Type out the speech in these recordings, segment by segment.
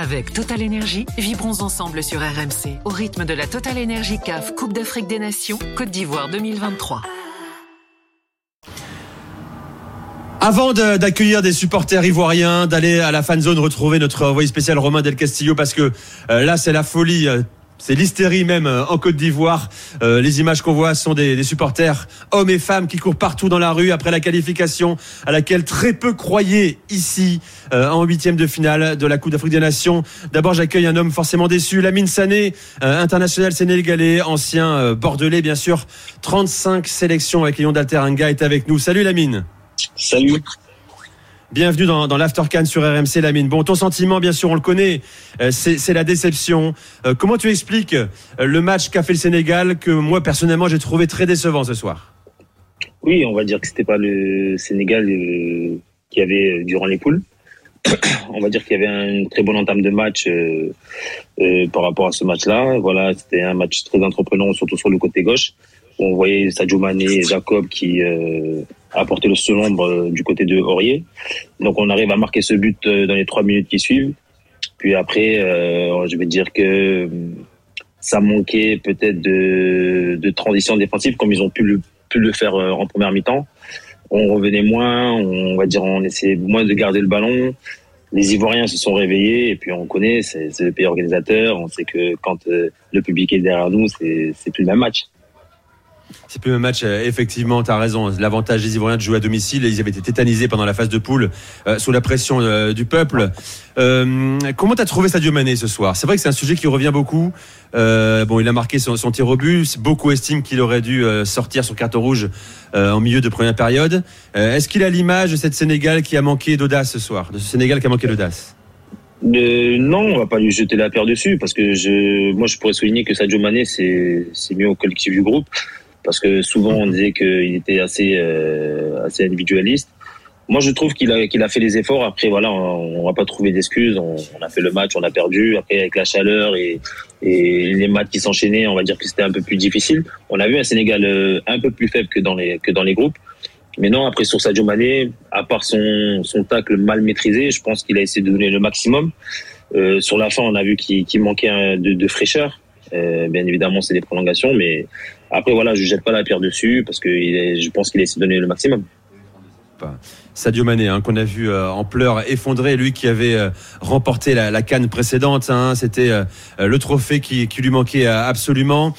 Avec Total Energy, vibrons ensemble sur RMC au rythme de la Total Energy CAF Coupe d'Afrique des Nations Côte d'Ivoire 2023. Avant d'accueillir des supporters ivoiriens, d'aller à la fan zone retrouver notre envoyé spécial Romain Del Castillo parce que euh, là c'est la folie euh, c'est l'hystérie même euh, en Côte d'Ivoire. Euh, les images qu'on voit sont des, supporters, hommes et femmes, qui courent partout dans la rue après la qualification à laquelle très peu croyaient ici euh, en huitième de finale de la Coupe d'Afrique des Nations. D'abord, j'accueille un homme forcément déçu, Lamine Sané, international sénégalais, ancien bordelais bien sûr. 35 sélections avec Lyon d'Alteranga est avec nous. Salut Lamine. Salut. Bienvenue dans, dans l'Aftercan sur RMC Lamine. Bon, ton sentiment, bien sûr, on le connaît, euh, c'est la déception. Euh, comment tu expliques euh, le match qu'a fait le Sénégal que moi, personnellement, j'ai trouvé très décevant ce soir? Oui, on va dire que c'était pas le Sénégal qui avait durant les poules. on va dire qu'il y avait une très bonne entame de match par rapport à ce match-là. Voilà, c'était un match très entreprenant, surtout sur le côté gauche. On voyait Sadio Mané et Jacob qui apporter le seul ombre euh, du côté de Aurier. Donc on arrive à marquer ce but euh, dans les trois minutes qui suivent. Puis après, euh, je vais dire que ça manquait peut-être de, de, transition défensive comme ils ont pu le, pu le faire en première mi-temps. On revenait moins, on va dire on essayait moins de garder le ballon. Les Ivoiriens se sont réveillés et puis on connaît, c'est le pays organisateur. On sait que quand le public est derrière nous, c'est plus le même match. C'est plus même match, euh, effectivement, tu as raison. L'avantage des Ivoiriens de jouer à domicile, ils avaient été tétanisés pendant la phase de poule euh, sous la pression euh, du peuple. comment tu as trouvé Sadio Mané ce soir? C'est vrai que c'est un sujet qui revient beaucoup. bon, il a marqué son, tir au but. Beaucoup estiment qu'il aurait dû sortir son carton rouge en milieu de première période. Est-ce qu'il a l'image de cette Sénégal qui a manqué d'audace ce soir? De ce Sénégal qui a manqué d'audace? Non, on va pas lui jeter la paire dessus parce que je, moi je pourrais souligner que Sadio Mané c'est mieux au collectif du groupe parce que souvent on disait qu'il était assez euh, assez individualiste. Moi, je trouve qu'il a qu'il a fait les efforts. Après, voilà, on, on va pas trouver d'excuses. On, on, a fait le match, on a perdu. Après, avec la chaleur et, et les matchs qui s'enchaînaient, on va dire que c'était un peu plus difficile. On a vu un Sénégal euh, un peu plus faible que dans les que dans les groupes. Mais non, après sur Sadio Mané, à part son son tacle mal maîtrisé, je pense qu'il a essayé de donner le maximum. Euh, sur la fin, on a vu qu'il manquait de, de fraîcheur. Euh, bien évidemment, c'est des prolongations, mais après, voilà, je jette pas la pierre dessus parce que je pense qu'il a essayé de donner le maximum. Sadio Mané, hein, qu'on a vu euh, en pleurs effondré, lui qui avait euh, remporté la, canne précédente, hein, c'était euh, le trophée qui, lui manquait absolument.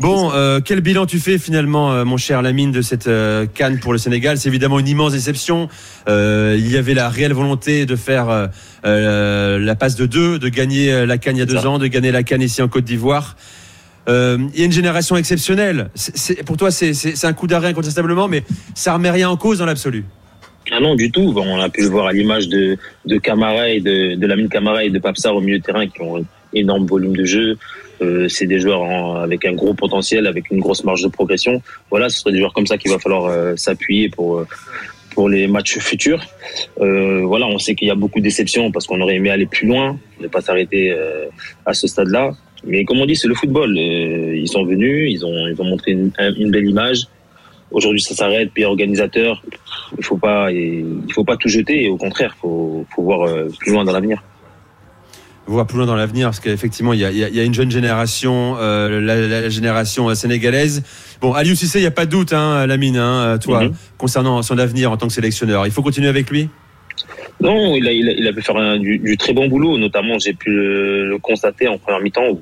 Bon, quel bilan tu fais finalement, mon cher Lamine, de cette canne pour le Sénégal? C'est évidemment une immense déception. il y avait la réelle volonté de faire la passe de deux, de gagner la canne il y a deux ans, de gagner la canne ici en Côte d'Ivoire. Euh, il y a une génération exceptionnelle. pour toi, c'est un coup d'arrêt incontestablement, mais ça remet rien en cause dans l'absolu. Ah non, du tout. on a pu le voir à l'image de, Camara et de, de Camara et de Papsar au milieu de terrain qui ont un énorme volume de jeu. Euh, c'est des joueurs avec un gros potentiel, avec une grosse marge de progression. Voilà, ce serait des joueurs comme ça qu'il va falloir euh, s'appuyer pour pour les matchs futurs. voilà, on sait qu'il y a beaucoup de déceptions parce qu'on aurait aimé aller plus loin, ne pas s'arrêter à ce stade-là. Mais comme on dit, c'est le football. Euh, ils sont venus, ils ont, ils ont montré une, une belle image. Aujourd'hui, ça s'arrête. Puis organisateur, il faut pas, il faut pas tout jeter. Et au contraire, faut, faut voir euh, plus loin dans l'avenir voir plus loin dans l'avenir parce qu'effectivement il y a, y a, une jeune génération euh, la, génération sénégalaise bon Aliou Cissé il n'y a pas de doute hein, Lamine hein, toi mm-hmm. concernant son avenir en tant que sélectionneur il faut continuer avec lui? Non, il a, il a, pu faire du, du, très bon boulot. Notamment, j'ai pu le, constater en première mi-temps où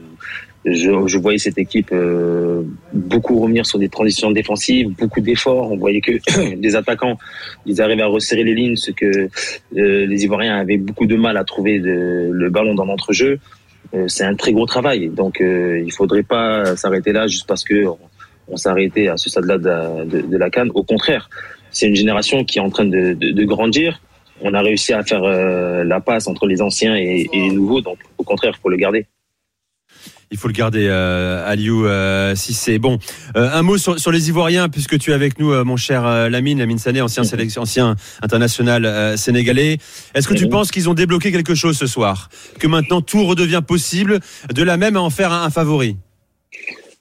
je, je, voyais cette équipe euh, beaucoup revenir sur des transitions défensives, beaucoup d'efforts. On voyait que les attaquants, ils arrivaient à resserrer les lignes, ce que euh, les Ivoiriens avaient beaucoup de mal à trouver de, le ballon dans l'entrejeu. Euh, c'est un très gros travail. Donc, il faudrait pas s'arrêter là juste parce que on, arrêté à ce stade-là de, de, la canne. Au contraire, c'est une génération qui est en train de, de grandir on a réussi à faire euh, la passe entre les anciens et, les nouveaux. Donc, au contraire, il faut le garder. Il faut le garder, euh, Aliou, euh, si c'est bon. Euh, un mot sur, les Ivoiriens, puisque tu es avec nous, mon cher Lamine, Lamine Sané, ancien, mhm. sélection, ancien international sénégalais. Est-ce que tu mhm. penses qu'ils ont débloqué quelque chose ce soir? Que maintenant tout redevient possible, de la même à en faire un favori?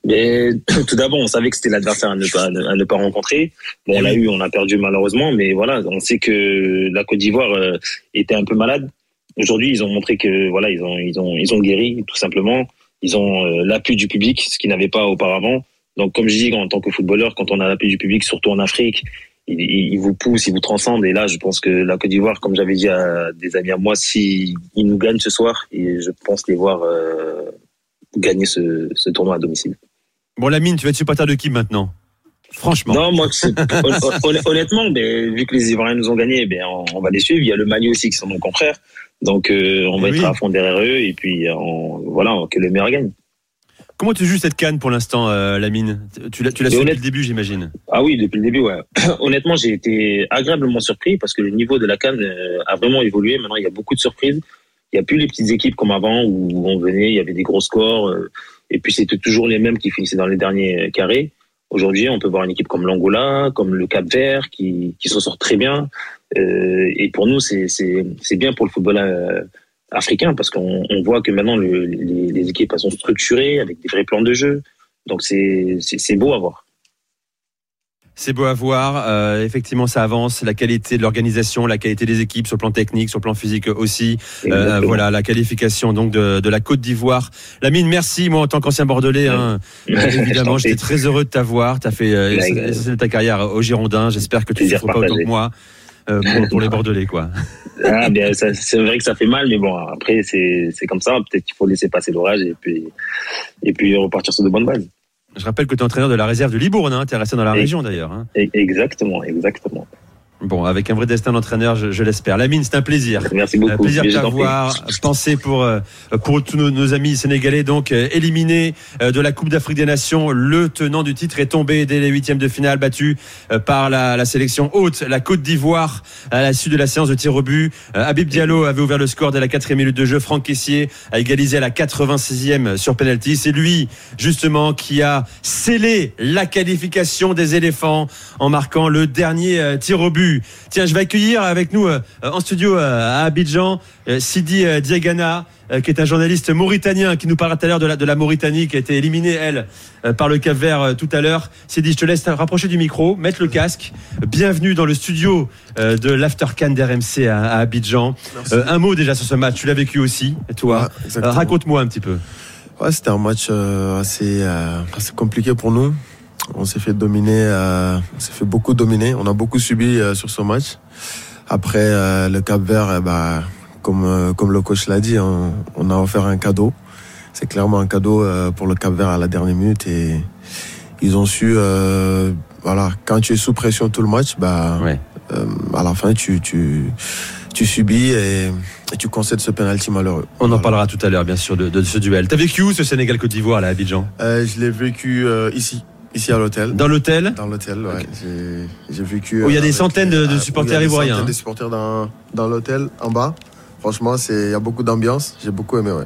Mais tout d'abord, on savait que c'était l'adversaire à ne pas à ne pas rencontrer. Bon, on l'a eu, on a perdu malheureusement, mais voilà, on sait que la Côte d'Ivoire euh, était un peu malade. Aujourd'hui, ils ont montré que voilà, ils ont ils ont ils ont guéri tout simplement. Ils ont euh, l'appui du public, ce qu'ils n'avaient pas auparavant. Donc, comme je dis, en tant que footballeur, quand on a l'appui du public, surtout en Afrique, il, il, vous pousse, il vous transcende. Et là, je pense que la Côte d'Ivoire, comme j'avais dit à des amis à moi, si ils nous gagnent ce soir, et je pense les voir euh, gagner ce, ce tournoi à domicile. Bon, Lamine, tu vas être supporter de qui maintenant? Franchement. Non, moi, honnêtement, ben, vu que les Ivoiriens nous ont gagné, ben, on, va les suivre. Il y a le Mali aussi qui sont nos confrères. Donc, euh, on va oui. être à fond derrière eux et puis on, voilà, que le meilleur gagne. Comment tu joues cette canne pour l'instant, euh, Lamine? Tu l'as, suivi depuis le début, j'imagine. Ah oui, depuis le début, ouais. Honnêtement, j'ai été agréablement surpris parce que le niveau de la canne euh, a vraiment évolué. Maintenant, il y a beaucoup de surprises. Il n'y a plus les petites équipes comme avant où on venait, il y avait des gros scores euh, et puis c'était toujours les mêmes qui finissaient dans les derniers carrés. Aujourd'hui, on peut voir une équipe comme l'Angola, comme le Cap Vert qui, qui s'en sort très bien. Euh, et pour nous, c'est, bien pour le football euh, africain parce qu'on on voit que maintenant le, les, les, équipes sont structurées avec des vrais plans de jeu. Donc c'est beau à voir. C'est beau à voir. Euh, effectivement, ça avance. La qualité de l'organisation, la qualité des équipes sur le plan technique, sur le plan physique aussi. Euh, voilà, la qualification donc de, de la Côte d'Ivoire. Lamine, merci. Moi, en tant qu'ancien Bordelais, hein, évidemment, j'étais très heureux de t'avoir. Tu as fait euh, ta carrière au Girondin. J'espère que tu ne souffres pas autant que moi. Euh, pour, pour, les Bordelais, quoi. Ah, bien, c'est vrai que ça fait mal, mais bon, après, c'est, c'est comme ça. Peut-être qu'il faut laisser passer l'orage et puis, et puis repartir sur de bonnes bases. Je rappelle que tu es entraîneur de la réserve de Libourne, hein, tu es resté dans la région d'ailleurs. Hein. Exactement, exactement. Bon, avec un vrai destin d'entraîneur, je, je l'espère. Lamine, c'est un plaisir. Merci beaucoup. Un plaisir de t'avoir. Pensez pour euh, pour tous nos, nos, amis sénégalais, donc euh, éliminés euh, de la Coupe d'Afrique des Nations. Le tenant du titre est tombé dès les huitièmes de finale, battu par la, la, sélection haute, la Côte d'Ivoire, à la suite de la séance de tir au but. Habib Diallo avait ouvert le score dès la quatrième minute de jeu. Franck Caissier a égalisé à la 86e sur penalty. C'est lui, justement, qui a scellé la qualification des éléphants en marquant le dernier tir au but. Tiens, je vais accueillir avec nous euh, en studio euh, à Abidjan euh, Sidi Diagana, qui est un journaliste mauritanien qui nous parlera tout à l'heure de la, de la Mauritanie, qui a été éliminée, elle, par le Cap Vert tout à l'heure. Sidi, je te laisse rapprocher du micro, mettre le casque. Bienvenue dans le studio de l'Aftercan d'RMC à, à, Abidjan. un mot déjà sur ce match, tu l'as vécu aussi, toi. Ouais, Raconte-moi un petit peu. Ouais, c'était un match assez, assez compliqué pour nous. On s'est fait dominer, euh, on s'est fait beaucoup dominer. On a beaucoup subi euh, sur ce match. Après euh, le Cap Vert, eh ben, comme comme le coach l'a dit, on, on, a offert un cadeau. C'est clairement un cadeau pour le Cap Vert à la dernière minute et ils ont su, voilà, quand tu es sous pression tout le match, bah, ouais. à la fin tu tu tu subis et, et, tu concèdes ce penalty malheureux. On en parlera tout à l'heure, bien sûr, de, de ce duel. T'as vécu où ce Sénégal Côte d'Ivoire là, à Abidjan? Je l'ai vécu ici. Ici à l'hôtel. Dans l'hôtel Dans l'hôtel, ouais. Okay. J'ai vécu. Où il y a des centaines de, de supporters ivoiriens. Il y a des supporters dans, dans l'hôtel en bas. Franchement, il y a beaucoup d'ambiance. J'ai beaucoup aimé, ouais.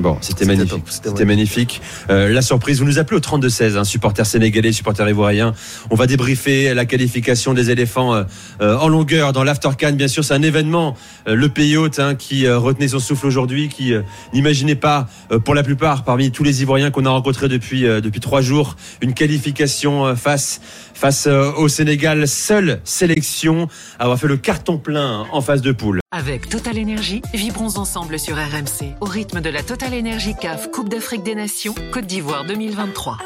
Bon, c'était magnifique. C'était magnifique. Euh, la surprise, vous nous appelez au 32-16, hein, supporters sénégalais, supporters ivoiriens. On va débriefer la qualification des éléphants euh, euh, en longueur dans l'Aftercan. Bien sûr, c'est un événement. Euh, le pays hôte hein, qui retenait son souffle aujourd'hui, qui n'imaginait pas, pour la plupart, parmi tous les Ivoiriens qu'on a rencontrés depuis depuis trois jours, une qualification face face au Sénégal. Seule sélection à avoir fait le carton plein en phase de poule. Avec Total Énergie, vibrons ensemble sur RMC au rythme de la Total Énergie CAF Coupe d'Afrique des Nations Côte d'Ivoire 2023.